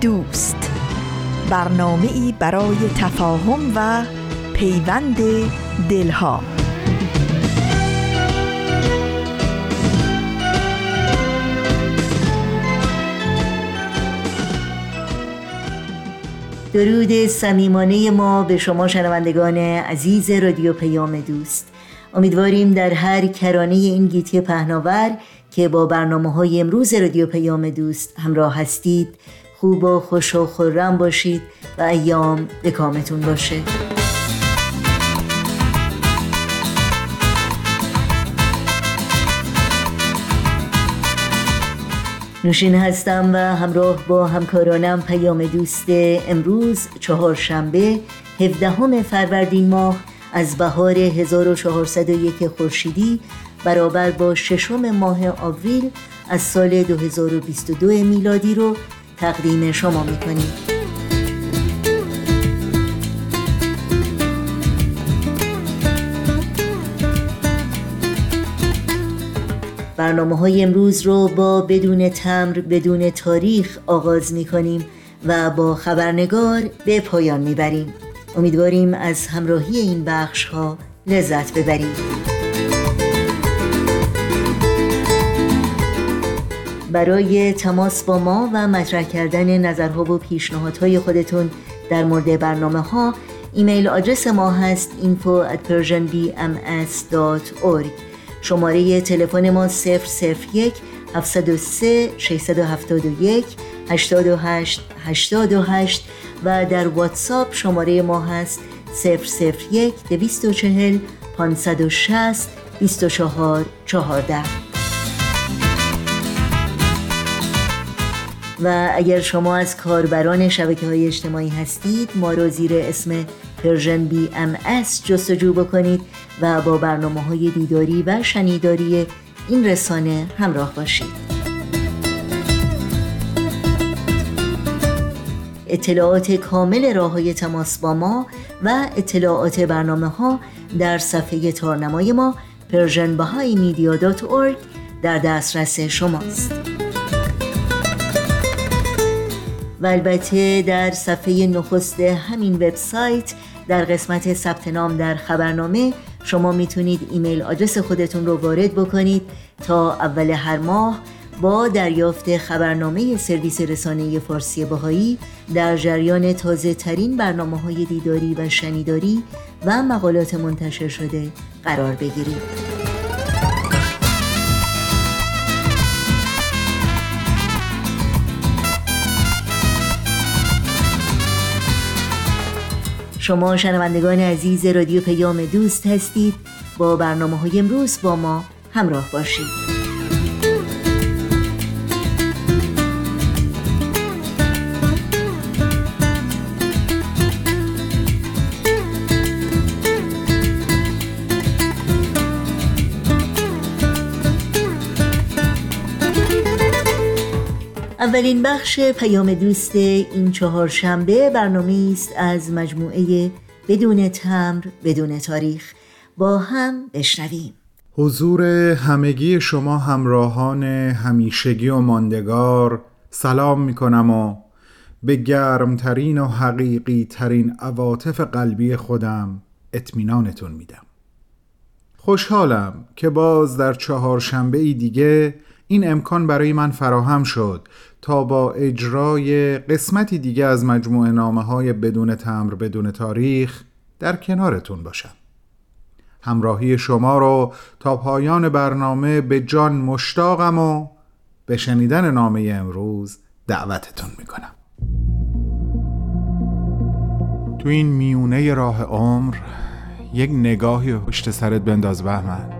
دوست. برنامه ای برای تفاهم و پیوند دلها. درود صمیمانه ما به شما شنوندگان عزیز رادیو پیام دوست. امیدواریم در هر کرانه این گیتی پهناور که با برنامه های امروز رادیو پیام دوست همراه هستید خوب و خوش و خورم باشید و ایام به باشه. نوشین هستم و همراه با همکارانم پیام دوست امروز چهارشنبه 17 فروردین ماه از بهار 1401 خورشیدی برابر با ششم ماه آوریل از سال 2022 میلادی رو تقدیم شما می‌کنیم. برنامه های امروز رو با بدون تمر بدون تاریخ آغاز می کنیم و با خبرنگار به پایان می‌بریم. امیدواریم از همراهی این بخش ها لذت ببرید. برای تماس با ما و مطرح کردن نظرها و پیشنهادهای خودتون در مورد برنامه ها ایمیل آدرس ما هست info at persianbms.org شماره تلفن ما 001 703 671 828 828 و در واتساپ شماره ما هست 001 240 560 24 14 و اگر شما از کاربران شبکه های اجتماعی هستید ما رو زیر اسم Persian BMS جستجو بکنید و با برنامه های دیداری و شنیداری این رسانه همراه باشید. اطلاعات کامل راه های تماس با ما و اطلاعات برنامه ها در صفحه تارنمای ما persianbahaimedia.org در دسترس شماست. و البته در صفحه نخست همین وبسایت در قسمت ثبت نام در خبرنامه شما می‌تونید ایمیل آدرس خودتون رو وارد بکنید تا اول هر ماه با دریافت خبرنامه سرویس رسانه فارسی باهایی در جریان تازه ترین برنامه های دیداری و شنیداری و مقالات منتشر شده قرار بگیرید. شما شنوندگان عزیز رادیو پیام دوست هستید. با برنامه های امروز با ما همراه باشید. اولین بخش پیام دوست این چهارشنبه برنامه است از مجموعه بدون تمر بدون تاریخ. با هم بشنویم. حضور همگی شما همراهان همیشگی و ماندگار سلام می کنم و به گرمترین و حقیقی ترین عواطف قلبی خودم اطمینانتون میدم. خوشحالم که باز در چهارشنبه ای دیگه این امکان برای من فراهم شد تا با اجرای قسمتی دیگه از مجموعه نامه های بدون تمر بدون تاریخ در کنارتون باشم. همراهی شما رو تا پایان برنامه به جان مشتاقم و به شنیدن نامه امروز دعوتتون می‌کنم. تو این میونه راه عمر یک نگاهی پشت سرت بنداز بهمن.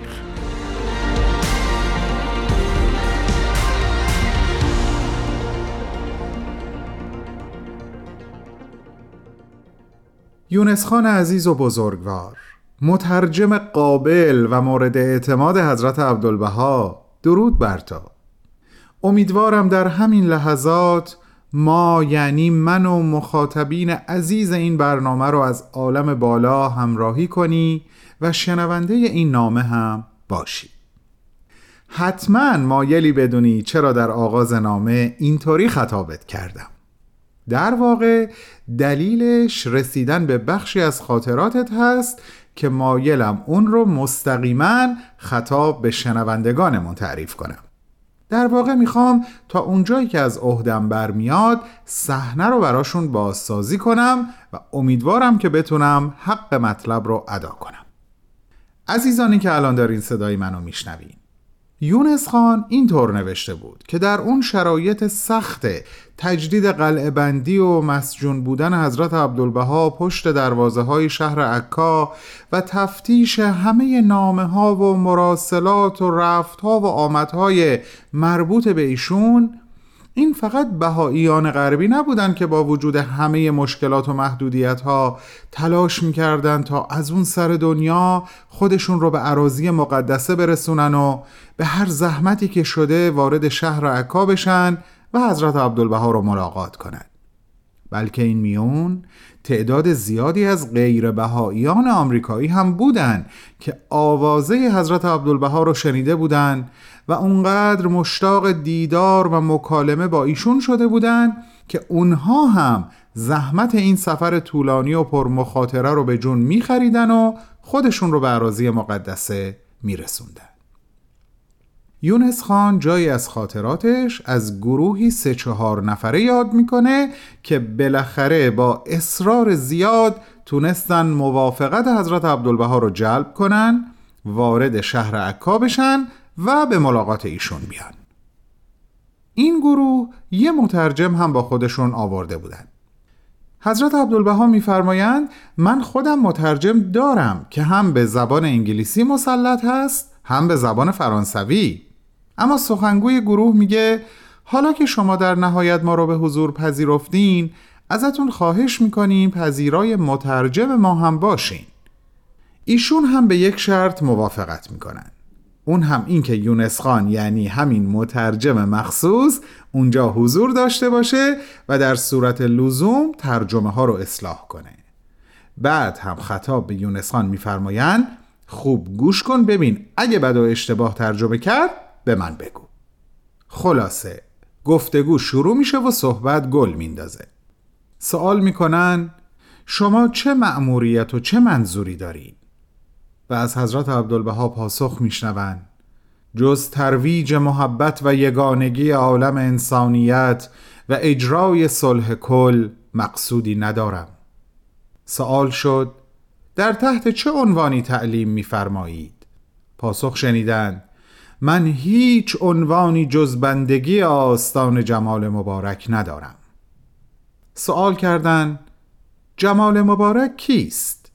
یونس خان عزیز و بزرگوار مترجم قابل و مورد اعتماد حضرت عبدالبها درود بر تو. امیدوارم در همین لحظات ما یعنی من و مخاطبین عزیز این برنامه رو از عالم بالا همراهی کنی و شنونده این نامه هم باشی. حتما مایلی بدونی چرا در آغاز نامه اینطوری خطابت کردم. در واقع دلیلش رسیدن به بخشی از خاطراتت هست که مایلم اون رو مستقیما خطاب به شنوندگانمون تعریف کنم. در واقع می‌خوام تا اونجایی که از عهدم برمیاد صحنه رو براشون بازسازی کنم و امیدوارم که بتونم حق مطلب رو ادا کنم. عزیزانی که الان دارین صدای منو میشنوین یونس خان اینطور نوشته بود که در اون شرایط سخت تجدید قلعه بندی و مسجون بودن حضرت عبدالبها پشت دروازه های شهر عکا و تفتیش همه نامه ها و مراسلات و رفت ها و آمدهای مربوط به ایشون این فقط بهاییان غربی نبودند که با وجود همه مشکلات و محدودیت ها تلاش می‌کردند تا از اون سر دنیا خودشون رو به عراضی مقدسه برسونن و به هر زحمتی که شده وارد شهر عکا بشن و حضرت عبدالبها رو ملاقات کنند بلکه این میون تعداد زیادی از غیر بهاییان آمریکایی هم بودند که آوازه حضرت عبدالبها رو شنیده بودند و اونقدر مشتاق دیدار و مکالمه با ایشون شده بودند که اونها هم زحمت این سفر طولانی و پرمخاطره رو به جون میخریدن و خودشون رو به عراضی مقدسه میرسوندن. یونس خان جایی از خاطراتش از گروهی سه چهار نفره یاد می‌کنه که بالاخره با اصرار زیاد تونستن موافقت حضرت عبدالبها رو جلب کنن وارد شهر عکا بشن و به ملاقات ایشون بیان. این گروه یه مترجم هم با خودشون آورده بودن. حضرت عبدالبها میفرمایند من خودم مترجم دارم که هم به زبان انگلیسی مسلط هست هم به زبان فرانسوی. اما سخنگوی گروه میگه حالا که شما در نهایت ما رو به حضور پذیرفتین ازتون خواهش می‌کنیم پذیرای مترجم ما هم باشین. ایشون هم به یک شرط موافقت می‌کنن. اون هم این که یونس خان یعنی همین مترجم مخصوص اونجا حضور داشته باشه و در صورت لزوم ترجمه ها رو اصلاح کنه. بعد هم خطاب به یونس خان میفرمایند خوب گوش کن ببین اگه بد و اشتباه ترجمه کرد به من بگو. خلاصه گفتگو شروع میشه و صحبت گل میندازه. سوال می‌کنن شما چه مأموریت و چه منظوری دارید و از حضرت عبدالبها پاسخ میشنوند جز ترویج محبت و یگانگی عالم انسانیت و اجرای صلح کل مقصودی ندارم. سوال شد در تحت چه عنوانی تعلیم میفرمایید؟ پاسخ شنیدند من هیچ عنوانی جز بندگی آستان جمال مبارک ندارم. سوال کردن جمال مبارک کیست؟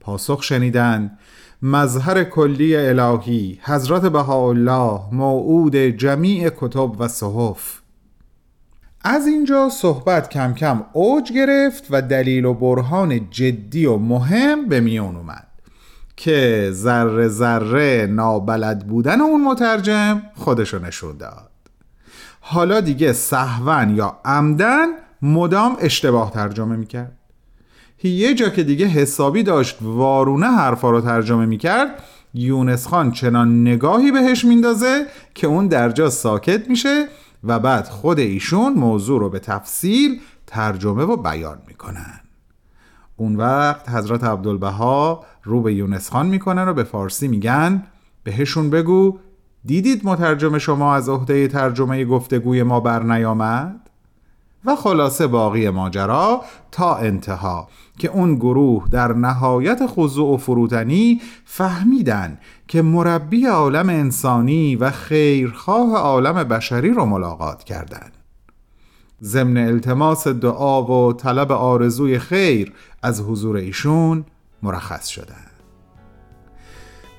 پاسخ شنیدن مظهر کلی الهی حضرت بهاءالله موعود جمیع کتب و صحف. از اینجا صحبت کم کم اوج گرفت و دلیل و برهان جدی و مهم به میون اومد. که ذره ذره نابلد بودن اون مترجم خودشو نشون داد. حالا دیگه صحون یا عمدن مدام اشتباه ترجمه می‌کرد. یه جا که دیگه حسابی داشت وارونه حرفا رو ترجمه می‌کرد یونس خان چنان نگاهی بهش میندازه که اون در جا ساکت میشه و بعد خود ایشون موضوع رو به تفصیل ترجمه و بیان می‌کنن. اون وقت حضرت عبدالبها رو به یونس خان می‌کنن و به فارسی میگن بهشون بگو دیدید مترجم شما از عهده ترجمه گفتگوی ما بر نیامد و خلاصه باقی ماجرا تا انتها که اون گروه در نهایت خضوع و فروتنی فهمیدن که مربی عالم انسانی و خیرخواه عالم بشری رو ملاقات کردند. ضمن التماس دعا و طلب آرزوی خیر از حضور ایشون مرخص شدند.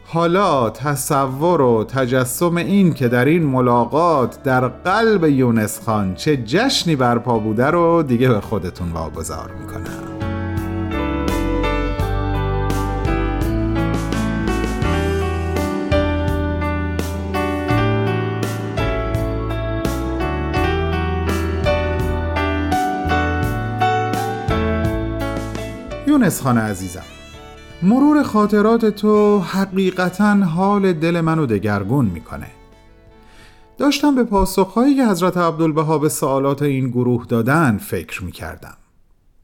حالا تصور و تجسم این که در این ملاقات در قلب یونس خان چه جشنی برپا بوده رو دیگه به خودتون واگذار می‌کنم یونس خان عزیزم. مرور خاطرات تو حقیقتا حال دل منو دگرگون می‌کنه. داشتم به پاسخهایی که حضرت عبدالبها به سوالات این گروه دادن فکر می‌کردم.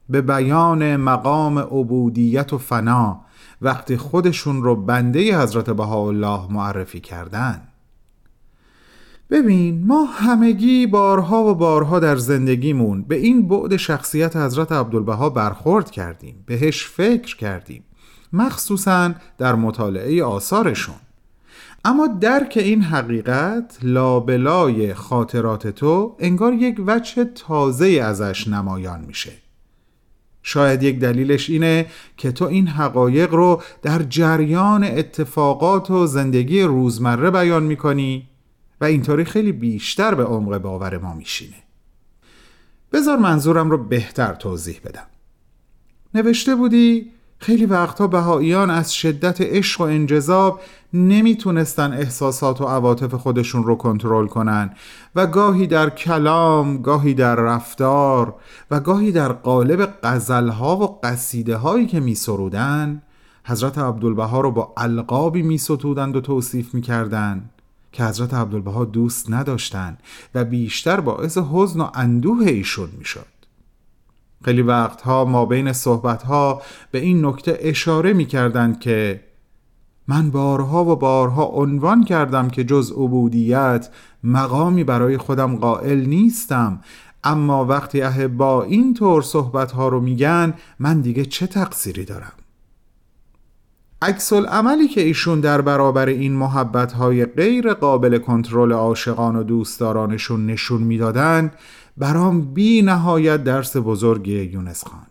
به بیان مقام عبودیت و فنا وقتی خودشون رو بنده حضرت بهاءالله معرفی کردن ببین ما همگی بارها و بارها در زندگیمون به این بعد شخصیت حضرت عبدالبها برخورد کردیم بهش فکر کردیم مخصوصا در مطالعه آثارشون. اما درک این حقیقت لابلای خاطرات تو انگار یک وجه تازه ازش نمایان میشه. شاید یک دلیلش اینه که تو این حقایق رو در جریان اتفاقات و زندگی روزمره بیان می‌کنی و اینطوری خیلی بیشتر به عمق باور ما میشینه. بذار منظورم رو بهتر توضیح بدم. نوشته بودی خیلی وقتها بهاییان از شدت عشق و انجذاب نمی‌تونستن احساسات و عواطف خودشون رو کنترل کنن و گاهی در کلام، گاهی در رفتار و گاهی در قالب غزلها و قصیده هایی که می سرودن حضرت عبدالبها رو با القابی می ستودند و توصیف می کردن که حضرت عبدالبها دوست نداشتند و بیشتر باعث حزن و اندوه ایشون می شد. خیلی وقتها ما بین صحبتها به این نکته اشاره می کردند که من بارها و بارها عنوان کردم که جز عبودیت مقامی برای خودم قائل نیستم اما وقتی با این طور صحبتها رو میگن من دیگه چه تقصیری دارم عکس عملی که ایشون در برابر این محبت های غیر قابل کنترل عاشقان و دوستدارانشون نشون می‌دادن برام بی نهایت درس بزرگی یونس خان.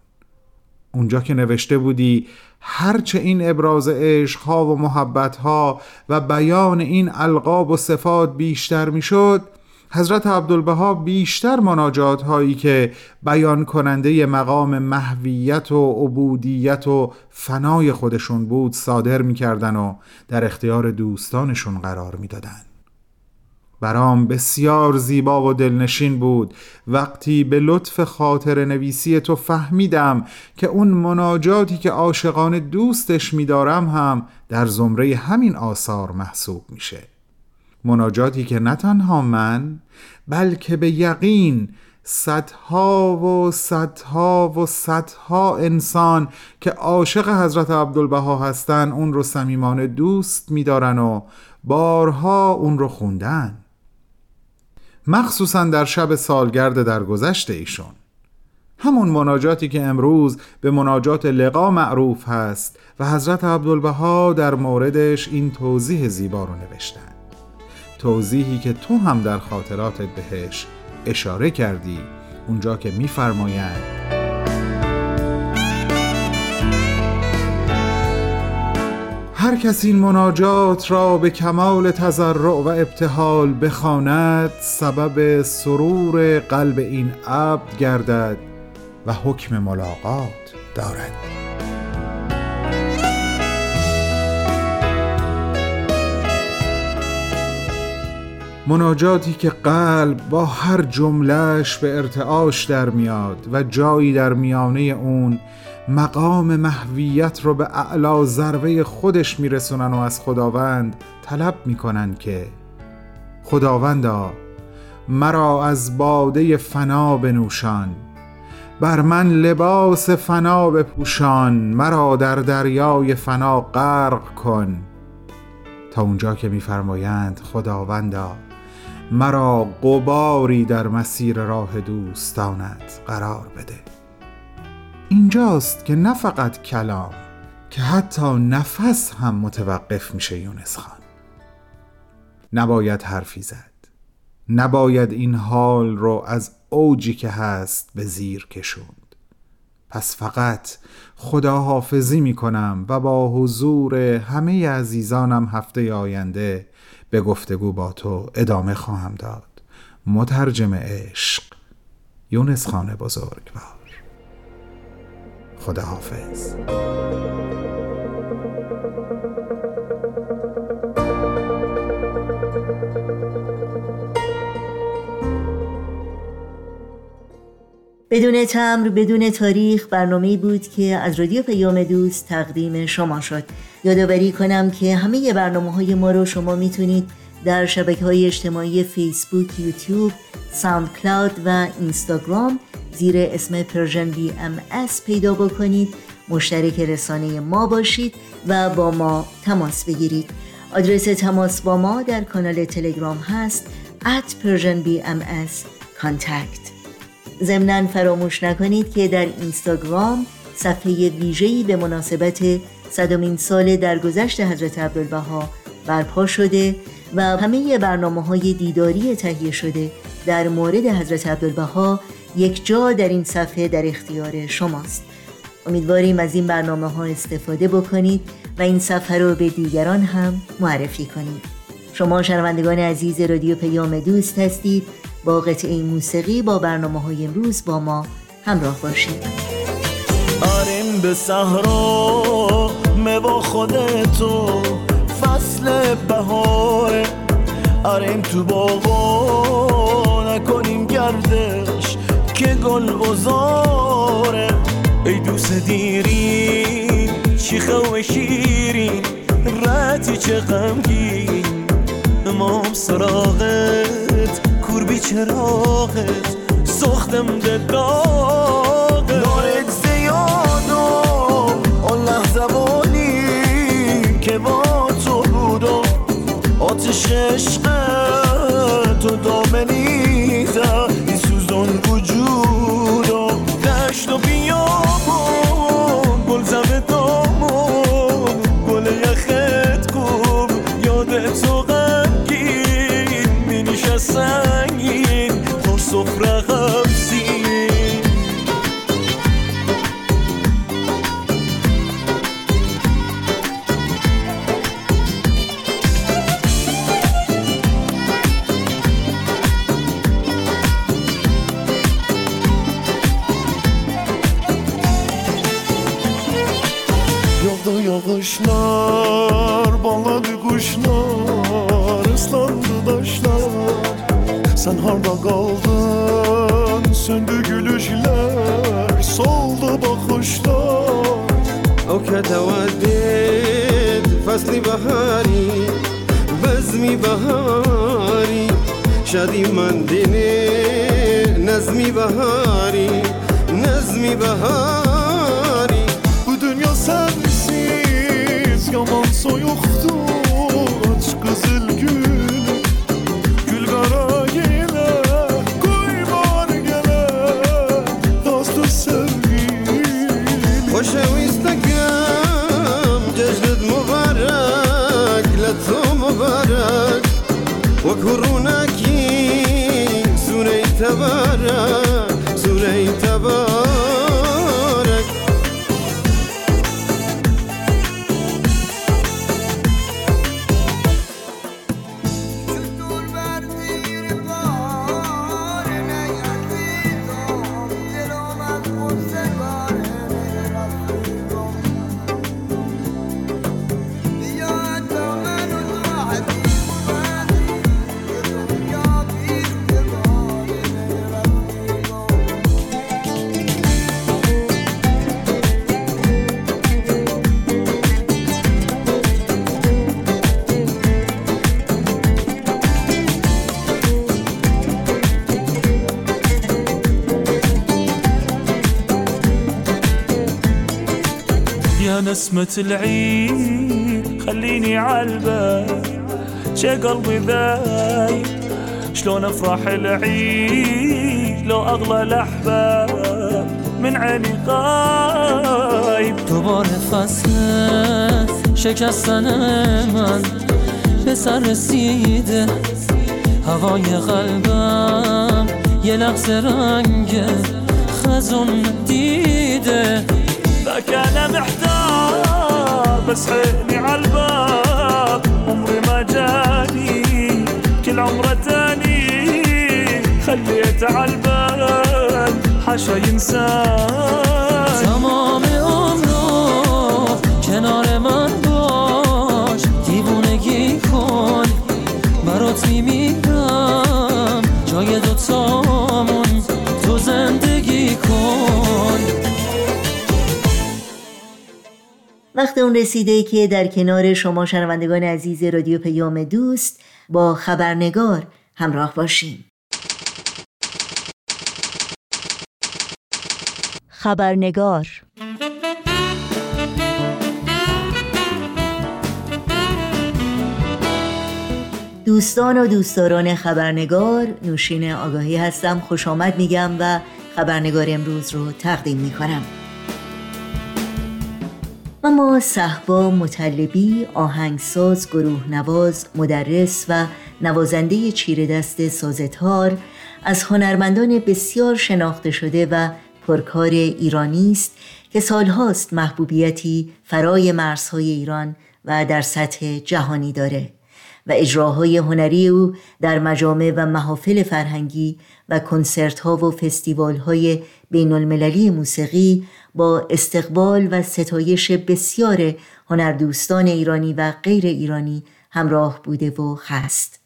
اونجا که نوشته بودی هرچه این ابراز عشقها و محبتها و بیان این القاب و صفات بیشتر می‌شد حضرت عبدالبها بیشتر مناجات هایی که بیان کننده مقام محویت و عبودیت و فنای خودشون بود صادر می‌کردن و در اختیار دوستانشون قرار می‌دادن. برام بسیار زیبا و دلنشین بود. وقتی به لطف خاطر نویسی تو فهمیدم که اون مناجاتی که عاشقان دوستش میدارم هم در زمره همین آثار محسوب میشه. مناجاتی که نه تنها من بلکه به یقین صدها و صدها و صدها انسان که عاشق حضرت عبدالبها هستن اون رو صمیمانه دوست میدارن و بارها اون رو خوندن. مخصوصا در شب سالگرد درگذشت ایشون. همون مناجاتی که امروز به مناجات لقا معروف هست و حضرت عبدالبها در موردش این توضیح زیبا رو نوشتن. توضیحی که تو هم در خاطراتت بهش اشاره کردی اونجا که میفرمایند. هر کس این مناجات را به کمال تضرع و ابتحال بخواند سبب سرور قلب این عبد گردد و حکم ملاقات دارد. مناجاتی که قلب با هر جملهش به ارتعاش در میاد و جایی در میانه اون مقام محویت رو به اعلا ضربه خودش میرسونن و از خداوند طلب می‌کنن که خداوندا مرا از باده فنا بنوشان بر من لباس فنا بپوشان مرا در دریای فنا غرق کن. تا اونجا که میفرمایند خداوندا مرا قباری در مسیر راه دوستانت قرار بده. اینجاست که نه فقط کلام که حتی نفس هم متوقف میشه یونس خان. نباید حرفی زد. نباید این حال رو از اوجی که هست به زیر کشوند. پس فقط خدا حافظی می کنم و با حضور همه عزیزانم هفته آینده به گفتگو با تو ادامه خواهم داد. مترجم عشق یونس خانه بزرگوار. خدا بدون تمر بدون تاریخ برنامه بود که از رادیو پیام دوست تقدیم شما شد. یادآوری کنم که همه برنامه های ما رو شما می‌تونید در شبکه های اجتماعی فیسبوک، یوتیوب، ساوند کلاود و اینستاگرام زیر اسم Persian BMS پیدا بکنید. مشترک رسانه ما باشید و با ما تماس بگیرید. آدرس تماس با ما در کانال تلگرام هست at Persian BMS contact ضمنا فراموش نکنید که در اینستاگرام صفحه ویژه‌ای به مناسبت صدمین سال درگذشت حضرت عبدالبها برپا شده و همه برنامه های دیداری تهیه شده در مورد حضرت عبدالبها یک جا در این صفحه در اختیار شماست. امیدواریم از این برنامه ها استفاده بکنید و این صفحه رو به دیگران هم معرفی کنید. شما شنوندگان عزیز رادیو پیام دوست هستید. با قطعه موسیقی با برنامه های امروز با ما همراه باشید. آریم به صحرا با خودتو فصل بهاره آریم تو باغا نکنیم گردش که گل بزاره ای دوست دیری چیخه و شیرین رتی چه غمگین؟ امام سراغت چراغت سختم ده داغ نارت زیاد آن لحظه که با تو بودم. آتش عشق تو دامنی زد این سوزان وجودم دشت و بیابون گل زمه دامون. گل یخت کن یاد تو غمگین. می نشستم تودد فصلی بهاری بزمی بهاری. شادی من دینه نظمی بهاری نظمی بهاری نسمة العيد خليني عالبال شي قلبي ذايب. شلون أفرح العيد لو أغلى الأحباب من عيني غايب. دوباره فصل شکستن من به سر رسیده هوای قلبم یه لحظه رنگ خزون دیده أنا محتار بس عيني عالباب عمري ما جاني كل عمره تاني. خليته عالبال حاشا ينساني تمام عمرو کنار من باش. دیوونگی کن برات میمیرم جای دوتامون تو زندگی کن. وقت اون رسیده که در کنار شما شنوندگان عزیز رادیو پیام دوست با خبرنگار همراه باشیم. خبرنگار دوستان و دوستداران خبرنگار نوشین آگاهی هستم خوش آمد میگم و خبرنگار امروز رو تقدیم می‌کنم. و ما صحبا مطلبی آهنگساز گروه نواز مدرس و نوازنده چیره دست سازتار از هنرمندان بسیار شناخته شده و پرکار ایرانی است که سالهاست محبوبیتی فرای مرزهای ایران و در سطح جهانی داره و اجراهای هنری او در مجامع و محافل فرهنگی و کنسرت ها و فستیوال های بین المللی موسیقی با استقبال و ستایش بسیار هنردوستان ایرانی و غیر ایرانی همراه بوده و هست.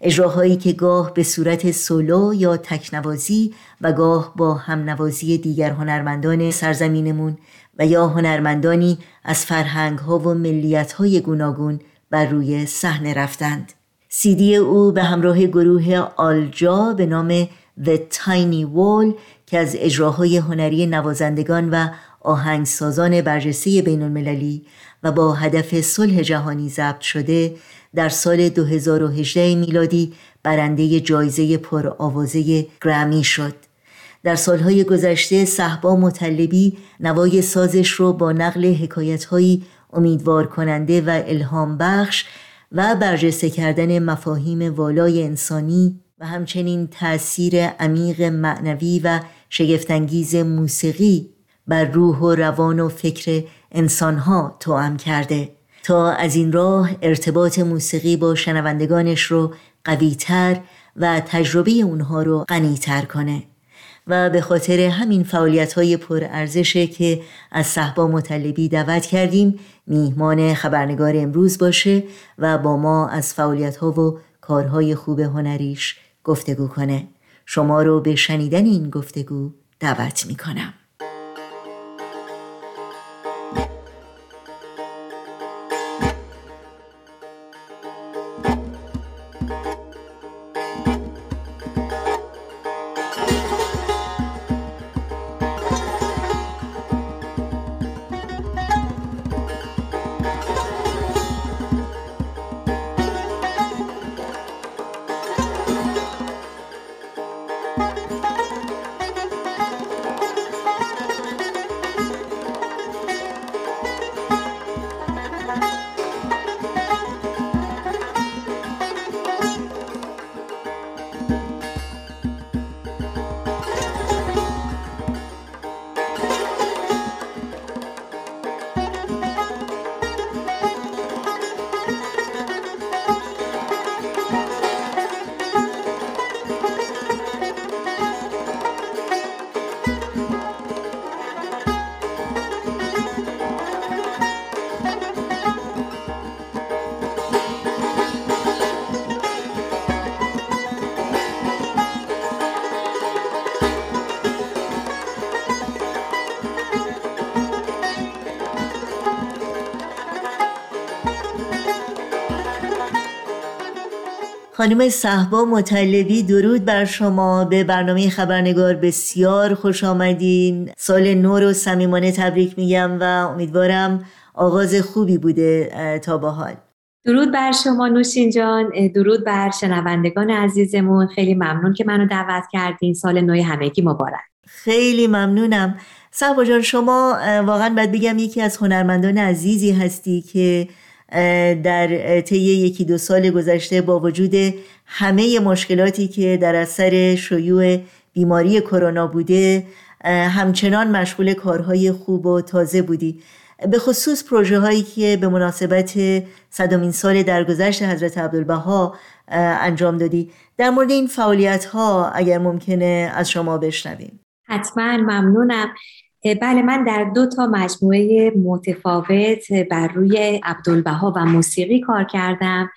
اجراهایی که گاه به صورت سولو یا تکنوازی و گاه با همنوازی دیگر هنرمندان سرزمینمون و یا هنرمندانی از فرهنگ ها و ملیت های گوناگون بر روی صحنه رفتند. سیدی او به همراه گروه آلجا به نام The Tiny Wall که از اجراهای هنری نوازندگان و آهنگسازان برجسته بین المللی و با هدف صلح جهانی ضبط شده در سال 2018 میلادی برنده جایزه پرآوازه گرمی شد. در سالهای گذشته صحبا مطلبی نوای سازش رو با نقل حکایتهایی امیدوار کننده و الهام بخش و برجسته کردن مفاهیم والای انسانی همچنین تأثیر عمیق معنوی و شگفتانگیز موسیقی بر روح و روان و فکر انسانها توأم کرده. تا از این راه ارتباط موسیقی با شنوندگانش رو قویتر و تجربه اونها رو غنیتر کنه. و به خاطر همین فعالیت های پرارزشه که از صحبا مطلبی دعوت کردیم میهمان خبرنگار امروز باشه و با ما از فعالیت ها و کارهای خوب هنریش گفتگو کنه. شما رو به شنیدن این گفتگو دعوت می‌کنم. خانم صحبا مطلبی درود بر شما. به برنامه خبرنگار بسیار خوش آمدین. سال نو رو صمیمانه تبریک میگم و امیدوارم آغاز خوبی بوده تا با حال. درود بر شما نوشین جان. درود بر شنوندگان عزیزمون. خیلی ممنون که منو دعوت کردین. سال نو همگی مبارک. خیلی ممنونم. صحبا جان شما واقعا باید بگم یکی از هنرمندان عزیزی هستی که در طی یکی دو سال گذشته با وجود همه مشکلاتی که در اثر شیوع بیماری کرونا بوده همچنان مشغول کارهای خوب و تازه بودی. به خصوص پروژه هایی که به مناسبت صدامین سال درگذشت حضرت عبدالبها انجام دادی. در مورد این فعالیت ها اگر ممکنه از شما بشنویم. حتما ممنونم. بله من در دو تا مجموعه متفاوت بر روی عبدالبها و موسیقی کار کردم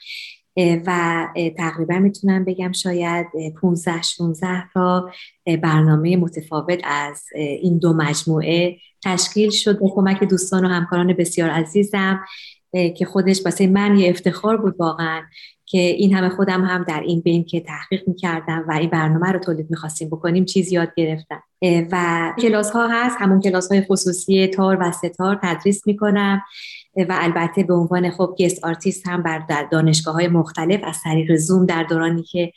و تقریبا می‌تونم بگم شاید 15 16 تا برنامه متفاوت از این دو مجموعه تشکیل شد. با کمک دوستان و همکاران بسیار عزیزم که خودش واسه من یه افتخار بود واقعا. که این همه خودم هم در این بین که تحقیق می‌کردم و این برنامه رو تولید می‌خواستیم بکنیم چیز یاد گرفتم. و کلاس ها هست. همون کلاس های خصوصی تار و ستار تدریس می‌کنم. و البته به عنوان خب guest artist هم بر در دانشگاه های مختلف از طریق زوم در دورانی که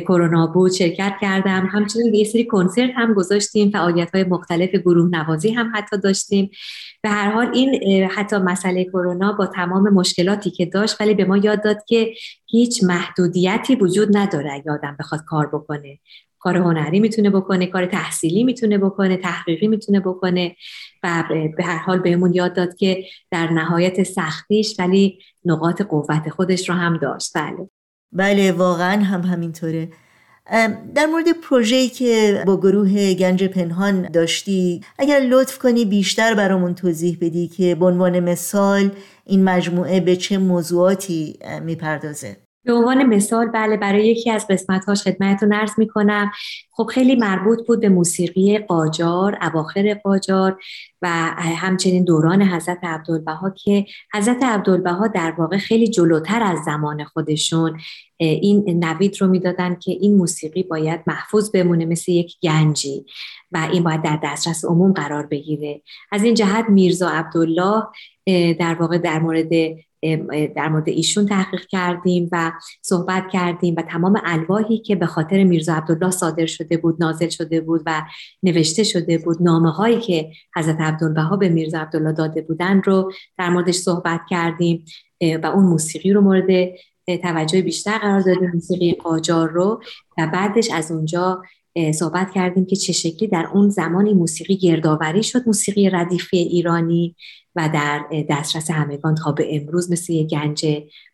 کرونا بود شرکت کردم. همچنین یه سری کنسرت هم گذاشتیم فعالیت های مختلف گروه نوازی هم حتی داشتیم. به هر حال این حتی مسئله کرونا با تمام مشکلاتی که داشت ولی به ما یاد داد که هیچ محدودیتی وجود نداره آدم بخواد کار بکنه. کار هنری می‌تونه بکنه کار تحصیلی می‌تونه بکنه تحقیقی می‌تونه بکنه و به هر حال بهمون یاد داد که در نهایت سختیش ولی نقاط قوت خودش رو هم داشت. بله. بله واقعا هم همینطوره. در مورد پروژه‌ای که با گروه گنج پنهان داشتی اگر لطف کنی بیشتر برامون توضیح بدی که به عنوان مثال این مجموعه به چه موضوعاتی می‌پردازه؟ به عنوان مثال بله برای یکی از قسمتهاش خدمتتون عرض می‌کنم. خب خیلی مربوط بود به موسیقی قاجار اواخر قاجار و همچنین دوران حضرت عبدالبها که حضرت عبدالبها در واقع خیلی جلوتر از زمان خودشون این نوید رو می‌دادن که این موسیقی باید محفوظ بمونه مثل یک گنجی و این باید در دسترس عموم قرار بگیره. از این جهت میرزا عبدالله در واقع در مورد در مورد ایشون تحقیق کردیم و صحبت کردیم و تمام الواحی که به خاطر میرزا عبدالله صادر شده بود نازل شده بود و نوشته شده بود نامه هایی که حضرت عبدالبها به میرزا عبدالله داده بودن رو در موردش صحبت کردیم و اون موسیقی رو مورد توجه بیشتر قرار دادیم موسیقی قاجار رو و بعدش از اونجا صحبت کردیم که چه شکلی در اون زمانی موسیقی گردآوری شد موسیقی ردیفی ایرانی و در دسترس همگان تا به امروز مثل یک گنج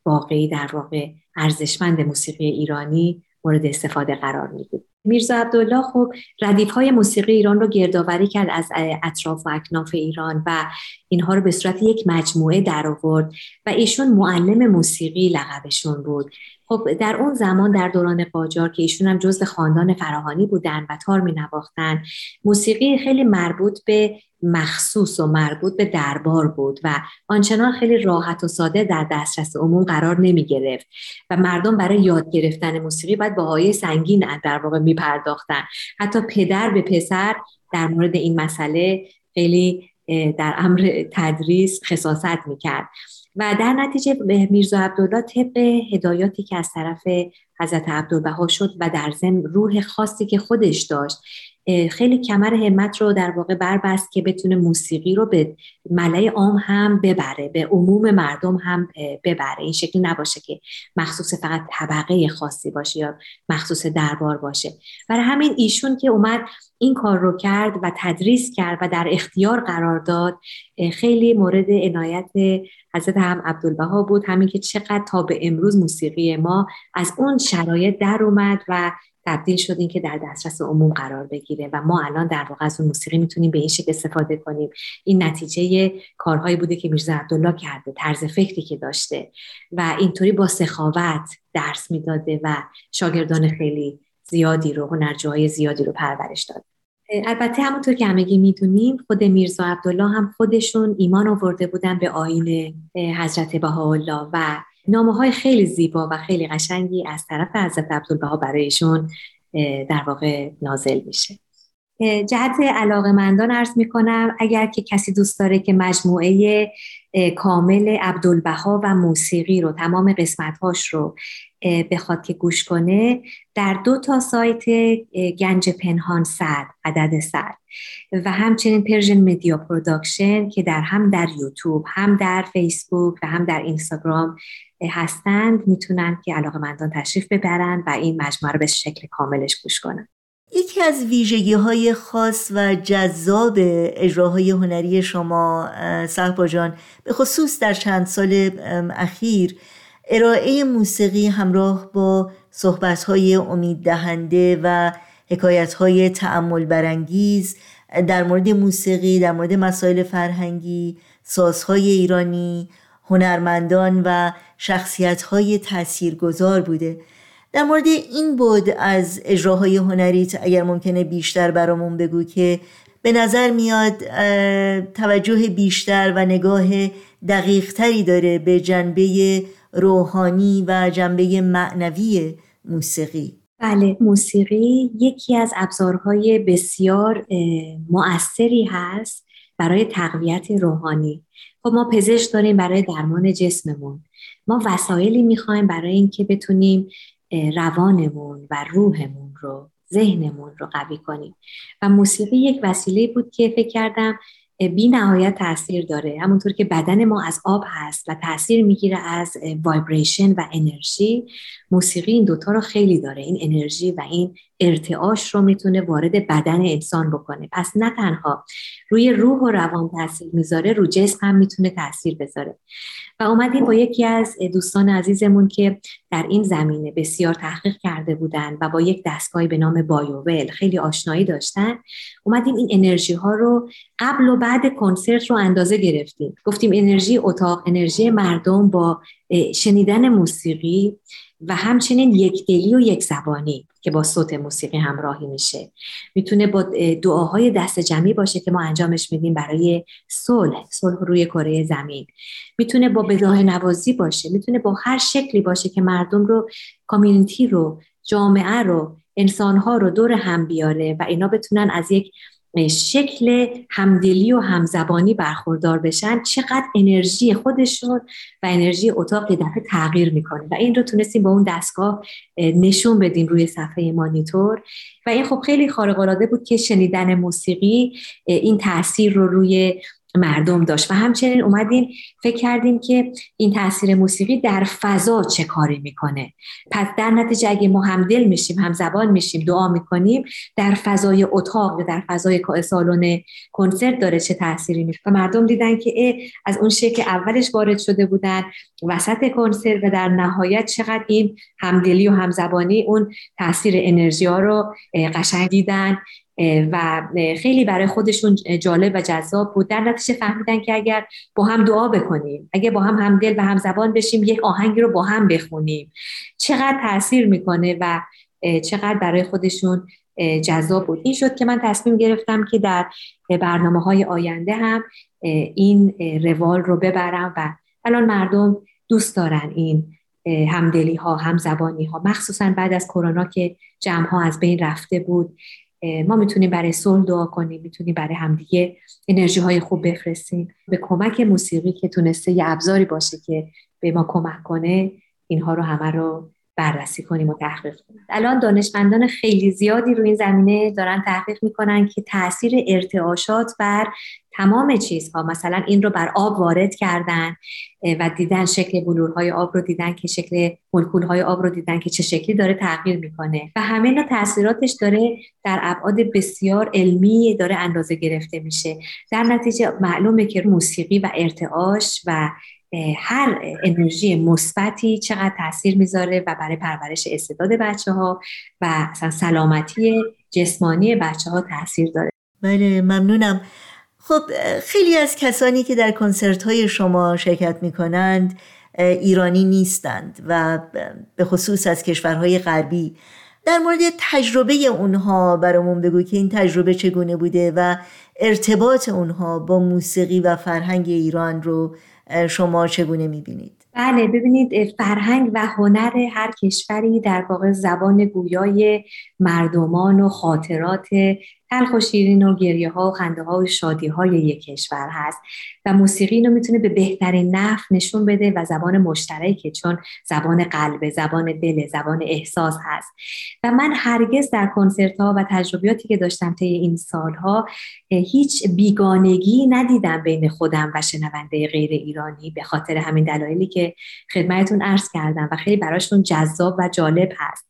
واقعی در واقع ارزشمند موسیقی ایرانی مورد استفاده قرار می‌گیره میرزا عبدالله خب ردیف های موسیقی ایران رو گردآوری کرد از اطراف و اکناف ایران و اینها رو به صورت یک مجموعه در آورد و ایشون معلم موسیقی لقبشون بود. خب در اون زمان در دوران قاجار که ایشون هم جزء خاندان فراهانی بودن و تار می نواختن موسیقی خیلی مربوط به مخصوص و مربوط به دربار بود و آنچنان خیلی راحت و ساده در دسترس عموم قرار نمی گرفت و مردم برای یاد گرفتن موسیقی باید با های سنگین در واقع می پرداختن حتی پدر به پسر در مورد این مسئله خیلی در امر تدریس خصاصت می کرد و در نتیجه میرزا عبدالله طبق هدایاتی که از طرف حضرت عبدالبها شد و در ضمن روح خاصی که خودش داشت خیلی کمر همت رو در واقع بربست که بتونه موسیقی رو به ملای عام هم ببره به عموم مردم هم ببره. این شکلی نباشه که مخصوص فقط طبقه خاصی باشه یا مخصوص دربار باشه. برای همین ایشون که اومد این کار رو کرد و تدریس کرد و در اختیار قرار داد خیلی مورد عنایت حضرت هم عبدالبها بود. همین که چقدر تا به امروز موسیقی ما از اون شرایط در اومد و تبدیل شد که در دسترس عموم قرار بگیره و ما الان در واقع از اون موسیقی می‌تونیم به این شکل استفاده کنیم. این نتیجه کارهایی بوده که میرزا عبدالله کرده طرز فکری که داشته و اینطوری با سخاوت درس می‌داده و شاگردان خیلی زیادی رو هنرجوهای زیادی رو پرورش داد البته همونطور که همگی می‌دونیم خود میرزا عبدالله هم خودشون ایمان آورده بودن به آین حضرت بهاءالله و نامه های خیلی زیبا و خیلی قشنگی از طرف حضرت عبدالبها برایشون در واقع نازل میشه. جهت علاقه مندان عرض می کنم اگر که کسی دوست داره که مجموعه کامل عبدالبها و موسیقی رو تمام قسمت هاش رو بخواد که گوش کنه در دو تا سایت گنج پنهان صد عدد صد و همچنین Persian Media Production که در هم در یوتیوب هم در فیسبوک و هم در اینستاگرام هستند می‌تونن که علاقه مندان تشریف ببرن و این مجموعه رو به شکل کاملش گوش کنن. یکی از ویژگی های خاص و جذاب اجراهای هنری شما صحبا جان به خصوص در چند سال اخیر ارائه موسیقی همراه با صحبت های امید دهنده و حکایت های تعمل برانگیز در مورد موسیقی در مورد مسائل فرهنگی سازهای ایرانی هنرمندان و شخصیت های تاثیرگذار بوده. در مورد این بود از اجراهای هنریت اگر ممکنه بیشتر برامون بگو که به نظر میاد توجه بیشتر و نگاه دقیق تری داره به جنبه روحانی و جنبه معنوی موسیقی. بله موسیقی یکی از ابزارهای بسیار مؤثری هست برای تقویت روحانی. خب ما پزشک داریم برای درمان جسممون. ما وسایلی می‌خوایم برای اینکه بتونیم روانمون و روحمون رو ذهنمون رو قوی کنیم. و موسیقی یک وسیله بود که فکر کردم بی نهایت تاثیر داره. همونطور که بدن ما از آب هست و تاثیر می‌گیره از وایبریشن و انرژی موسیقی این دوتا رو خیلی داره. این انرژی و این ارتعاش رو می‌تونه وارد بدن انسان بکنه. پس نه تنها روی روح و روان تاثیر می‌ذاره رو جسم هم می‌تونه تاثیر بذاره. و اومدیم با یکی از دوستان عزیزمون که در این زمینه بسیار تحقیق کرده بودن و با یک دستگاهی به نام بایوول خیلی آشنایی داشتن. اومدیم این انرژی ها رو قبل و بعد کنسرت رو اندازه گرفتیم. گفتیم انرژی اتاق انرژی مردم با شنیدن موسیقی و همچنین یک دلی و یک زبانی که با صوت موسیقی همراهی میشه. می‌تونه با دعاهای دست جمعی باشه که ما انجامش میدیم برای صلح صلح روی کره زمین. می‌تونه با بداه نوازی باشه می‌تونه با هر شکلی باشه که مردم رو کامیونیتی رو جامعه رو انسانها رو دور هم بیاره و اینا بتونن از یک شکل همدلی و همزبانی برخوردار بشن چقدر انرژی خودشون و انرژی اتاق یه دفعه تغییر می‌کنه. و این رو تونستیم با اون دستگاه نشون بدیم روی صفحه مانیتور. و این خب خیلی خارق العاده بود که شنیدن موسیقی این تاثیر رو روی مردم داشت. و همچنین اومدیم فکر کردیم که این تاثیر موسیقی در فضا چه کاری می‌کنه. پس در نتیجه اگه ما همدل میشیم هم زبان میشیم دعا می‌کنیم در فضای اتاق در فضای سالن کنسرت داره چه تاثیری میشه و مردم دیدن که از اون شکل اولش وارد شده بودن وسط کنسرت و در نهایت چقدر این همدلی و همزبانی اون تاثیر انرژی ها رو قشنگ دیدن. و خیلی برای خودشون جالب و جذاب بود. در نتیجه فهمیدن که اگر با هم دعا بکنیم اگر با هم همدل و همزبان بشیم یک آهنگی رو با هم بخونیم. چقدر تاثیر می‌کنه و چقدر برای خودشون جذاب بود. این شد که من تصمیم گرفتم که در برنامه های آینده هم این روال رو ببرم و الان مردم دوست دارن این همدلی ها همزبانی ها مخصوصا بعد از کرونا که جمع ها از بین رفته بود. ما می‌تونیم برای صلح دعا کنیم می‌تونیم برای همدیگه انرژی های خوب بفرستیم. به کمک موسیقی که تونسته یه ابزاری باشه که به ما کمک کنه اینها رو همه رو بررسی کنیم و تحقیق کنیم. الان دانشمندان خیلی زیادی رو این زمینه دارن تحقیق می‌کنن که تاثیر ارتعاشات بر تمام چیزها مثلا این رو بر آب وارد کردن و دیدن شکل بلورهای آب رو دیدن که شکل مولکولهای آب رو دیدن که چه شکلی داره تغییر می‌کنه. و همه اینا تاثیراتش داره در ابعاد بسیار علمی داره اندازه گرفته میشه. در نتیجه معلومه که موسیقی و ارتعاش و هر انرژی مثبتی چقدر تاثیر می‌ذاره و برای پرورش استعداد بچه ها و سلامتی جسمانی بچه ها تاثیر داره. بله ممنونم. خب خیلی از کسانی که در کنسرت های شما شرکت می کنند ایرانی نیستند و به خصوص از کشورهای غربی در مورد تجربه اونها برامون بگو که این تجربه چگونه بوده و ارتباط اونها با موسیقی و فرهنگ ایران رو شما چگونه می‌بینید؟ بله ببینید فرهنگ و هنر هر کشوری در واقع زبان گویای مردمان و خاطرات تلخ و شیرین و گریه ها و خنده ها و شادی های یک کشور هست. و موسیقی اینو می‌تونه به بهترین نف نشون بده و زبان مشترکه چون زبان قلب زبان دل زبان احساس هست. و من هرگز در کنسرت ها و تجربیاتی که داشتم طی این سالها هیچ بیگانگی ندیدم بین خودم و شنونده غیر ایرانی به خاطر همین دلایلی که خدمتتون عرض کردم و خیلی براشون جذاب و جالب هست.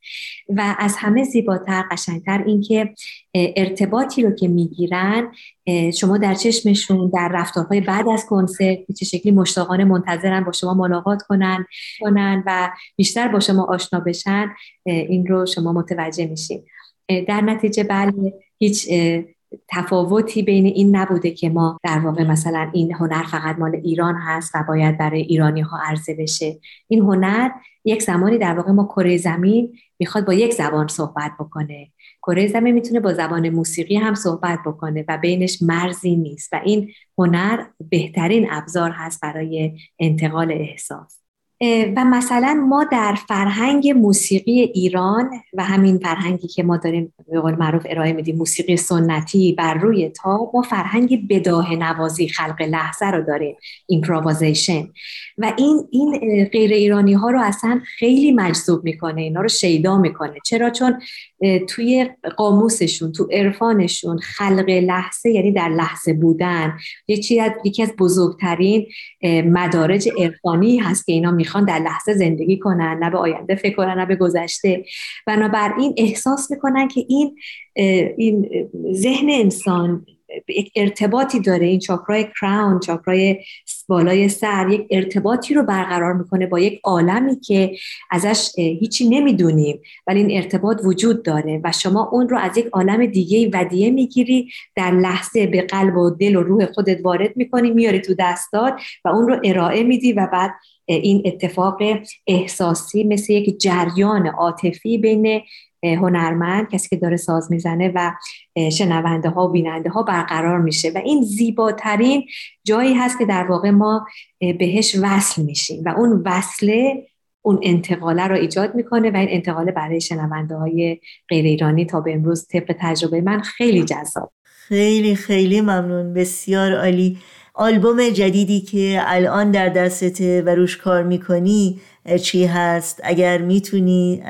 و از همه زیباتر قشنگتر اینکه ارتباطی رو که می‌گیرن شما در چشمشون در رفتارهای بعد از کنسرت چه شکلی مشتاقانه منتظرن با شما ملاقات کنن کنن و بیشتر با شما آشنا بشن این رو شما متوجه میشین. در نتیجه بله هیچ تفاوتی بین این نبوده که ما در واقع مثلا این هنر فقط مال ایران هست و باید برای ایرانی ها عرضه بشه. این هنر یک زمانی در واقع ما کره زمین می‌خواد با یک زبان صحبت بکنه. کره زمین می‌تونه با زبان موسیقی هم صحبت بکنه و بینش مرزی نیست و این هنر بهترین ابزار هست برای انتقال احساس. و مثلا ما در فرهنگ موسیقی ایران و همین فرهنگی که ما داریم به قول معروف ارائه میدیم موسیقی سنتی بر روی تا ما فرهنگ بداه نوازی خلق لحظه رو داریم ایمپرووازیشن و این این غیر ایرانی ها رو اصلا خیلی مجذوب می‌کنه اینا رو شیدا می‌کنه. چرا؟ چون توی قاموسشون تو عرفانشون خلق لحظه یعنی در لحظه بودن. یکی از بزرگترین مدارج عرفانی هست که اینا می‌خوان در لحظه زندگی کنن نه به آینده فکر کنن نه به گذشته. بنابراین احساس می‌کنن که این این ذهن انسان یک ارتباطی داره. این چاکرای کراون چاکرای بالای سر یک ارتباطی رو برقرار می‌کنه با یک عالمی که ازش هیچی نمی‌دونیم ولی این ارتباط وجود داره و شما اون رو از یک عالم دیگه ودیه می‌گیری. در لحظه به قلب و دل و روح خودت وارد می‌کنی میاری تو دستات و اون رو ارائه میدی و بعد این اتفاق احساسی مثل یک جریان عاطفی بین هنرمند کسی که داره ساز می‌زنه و شنونده ها و بیننده ها برقرار میشه و این زیباترین جایی هست که در واقع ما بهش وصل میشیم و اون وصله اون انتقاله رو ایجاد می‌کنه و این انتقاله برای شنونده های غیر ایرانی تا به امروز طبق تجربه من خیلی جذاب. خیلی خیلی ممنون. بسیار عالی. آلبوم جدیدی که الان در دستته و روش کار می‌کنی چی هست؟ اگر می‌تونی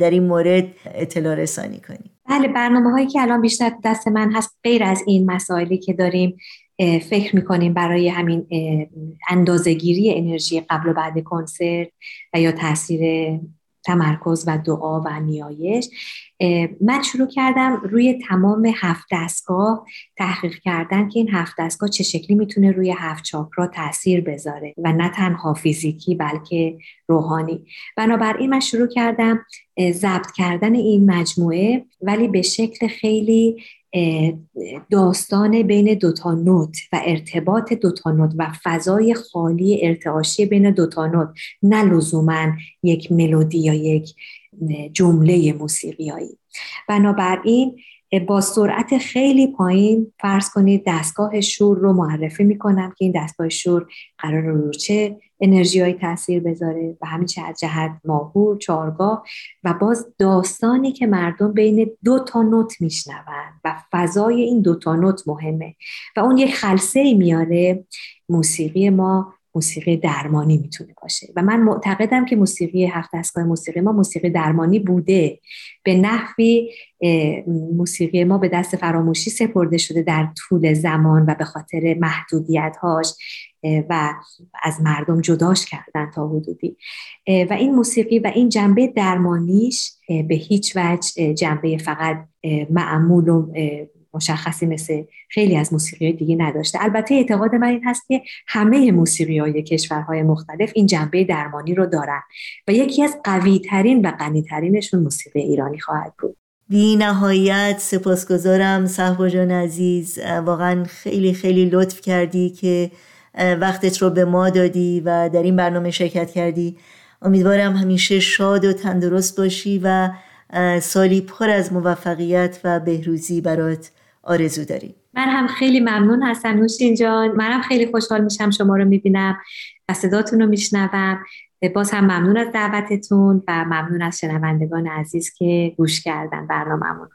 در این مورد اطلاع رسانی کنی. بله برنامه هایی که الان بیشتر دست من هست غیر از این مسائلی که داریم فکر می‌کنیم برای همین اندازگیری انرژی قبل و بعد کنسرت و یا تاثیر تمرکز و دعا و نیایش من شروع کردم روی تمام هفت دستگاه تحقیق کردن که این هفت دستگاه چه شکلی می‌تونه روی هفت چاکرا تاثیر بذاره و نه تنها فیزیکی بلکه روحانی. بنابراین من شروع کردم ضبط کردن این مجموعه ولی به شکل خیلی داستان بین دوتا نوت و ارتباط دوتا نوت و فضای خالی ارتعاشی بین دوتا نوت نه لزوما یک ملودی یا یک جمله موسیقیایی. بنابراین با سرعت خیلی پایین فرض کنید دستگاه شور رو معرفی می‌کنم که این دستگاه شور قرار رو چه انرژی تاثیر بذاره و همین چه از جهت ماهور چارگاه و باز داستانی که مردم بین دو تا نوت میشنوند و فضای این دو تا نوت مهمه و اون یک خلصه میاره موسیقی ما موسیقی درمانی می‌تونه باشه و من معتقدم که موسیقی هفت دستگاه موسیقی ما موسیقی درمانی بوده. به نحوی موسیقی ما به دست فراموشی سپرده شده در طول زمان و به خاطر محدودیت هاش و از مردم جداش کردن تا حدودی. و این موسیقی و این جنبه درمانیش به هیچ وجه جنبه فقط معمول و مشخصی مثل خیلی از موسیقی دیگه نداشته. البته اعتقاد من این هست که همه موسیقی های کشورهای مختلف این جنبه درمانی رو دارن و یکی از قوی ترین و غنی ترینشون موسیقی ایرانی خواهد بود. بی نهایت سپاسگزارم صحبا جان عزیز. واقعا خیلی خیلی لطف کردی که وقتت رو به ما دادی و در این برنامه شرکت کردی. امیدوارم همیشه شاد و تندرست باشی و سالی پر از موفقیت و بهروزی برات آرزو داریم من هم خیلی ممنون هستم نوشین جان. منم خیلی خوشحال میشم شما رو می‌بینم و صداتون رو میشنوم. باز هم ممنون از دعوتتون و ممنون از شنوندگان عزیز که گوش کردن برنامهمون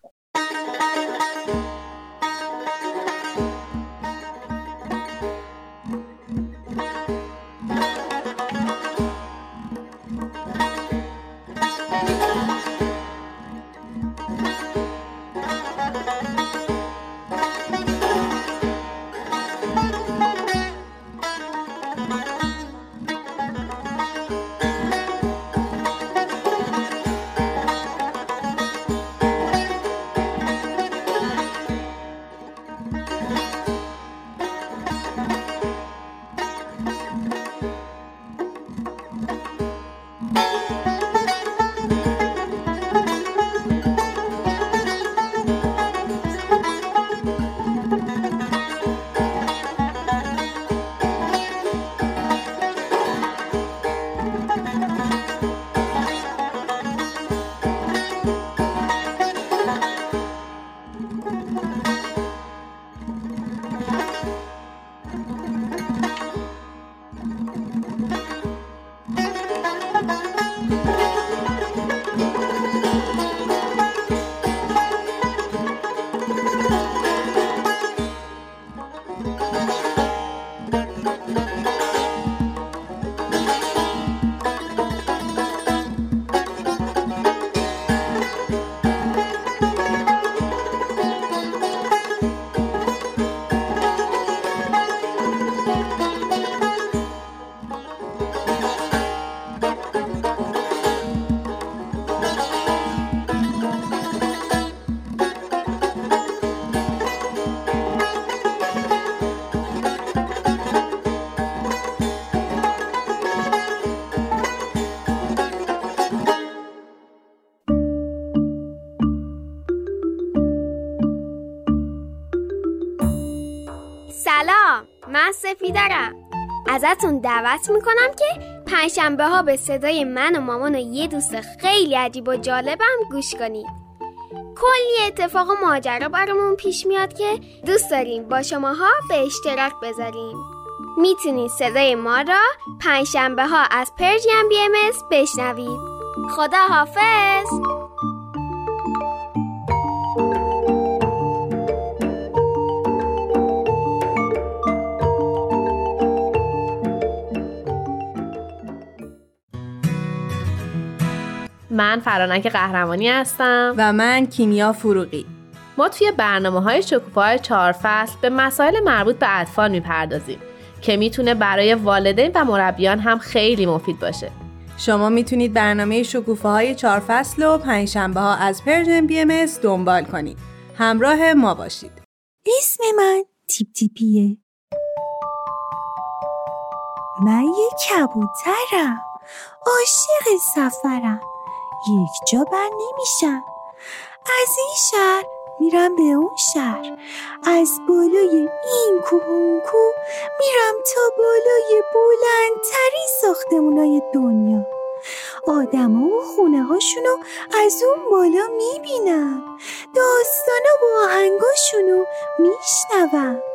ازتون دعوت می‌کنم که پنجشنبه ها به صدای من و مامان و یه دوست خیلی عجیب و جالبم گوش کنید. کلی اتفاق و ماجرا برامون پیش میاد که دوست داریم با شماها به اشتراک بذاریم. می‌تونید صدای ما را پنجشنبه ها از پرژیم بی ام بشنوید. خدا حافظ من فرانک قهرمانی هستم. و من کیمیا فروغی. ما توی برنامه های شکوفه های چهار فصل به مسائل مربوط به اطفال می‌پردازیم که می‌تونه برای والدین و مربیان هم خیلی مفید باشه. شما می‌تونید برنامه شکوفه های چهار فصل و پنجشنبه ها از Persian BM دنبال کنید. همراه ما باشید. اسم من تیپ تیپیه. من یه کبوترم. عاشق سفرم. یک جا بر نمیشم. از این شهر میرم به اون شهر. از بالای این کوه اون کوه میرم تا بالای بلندترین ساختمونای دنیا. آدما و خونه هاشونو از اون بالا می‌بینم. داستانا و آهنگاشونو میشنوم.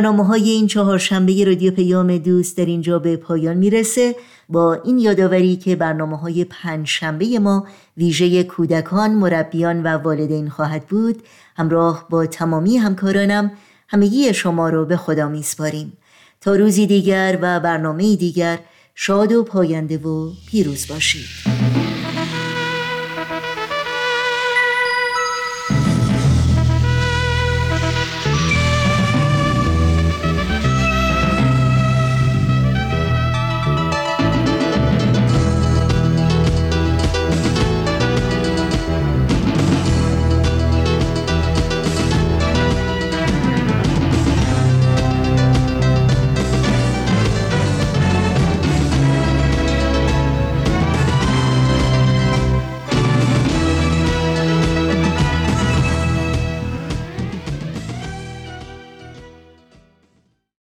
برنامه های این چهارشنبه رادیو پیام دوست در اینجا به پایان می‌رسه. با این یادآوری که برنامه های پنج شنبه ما ویژه کودکان، مربیان و والدین خواهد بود همراه با تمامی همکارانم همگی شما رو به خدا میسپاریم. تا روزی دیگر و برنامه دیگر شاد و پاینده و پیروز باشید.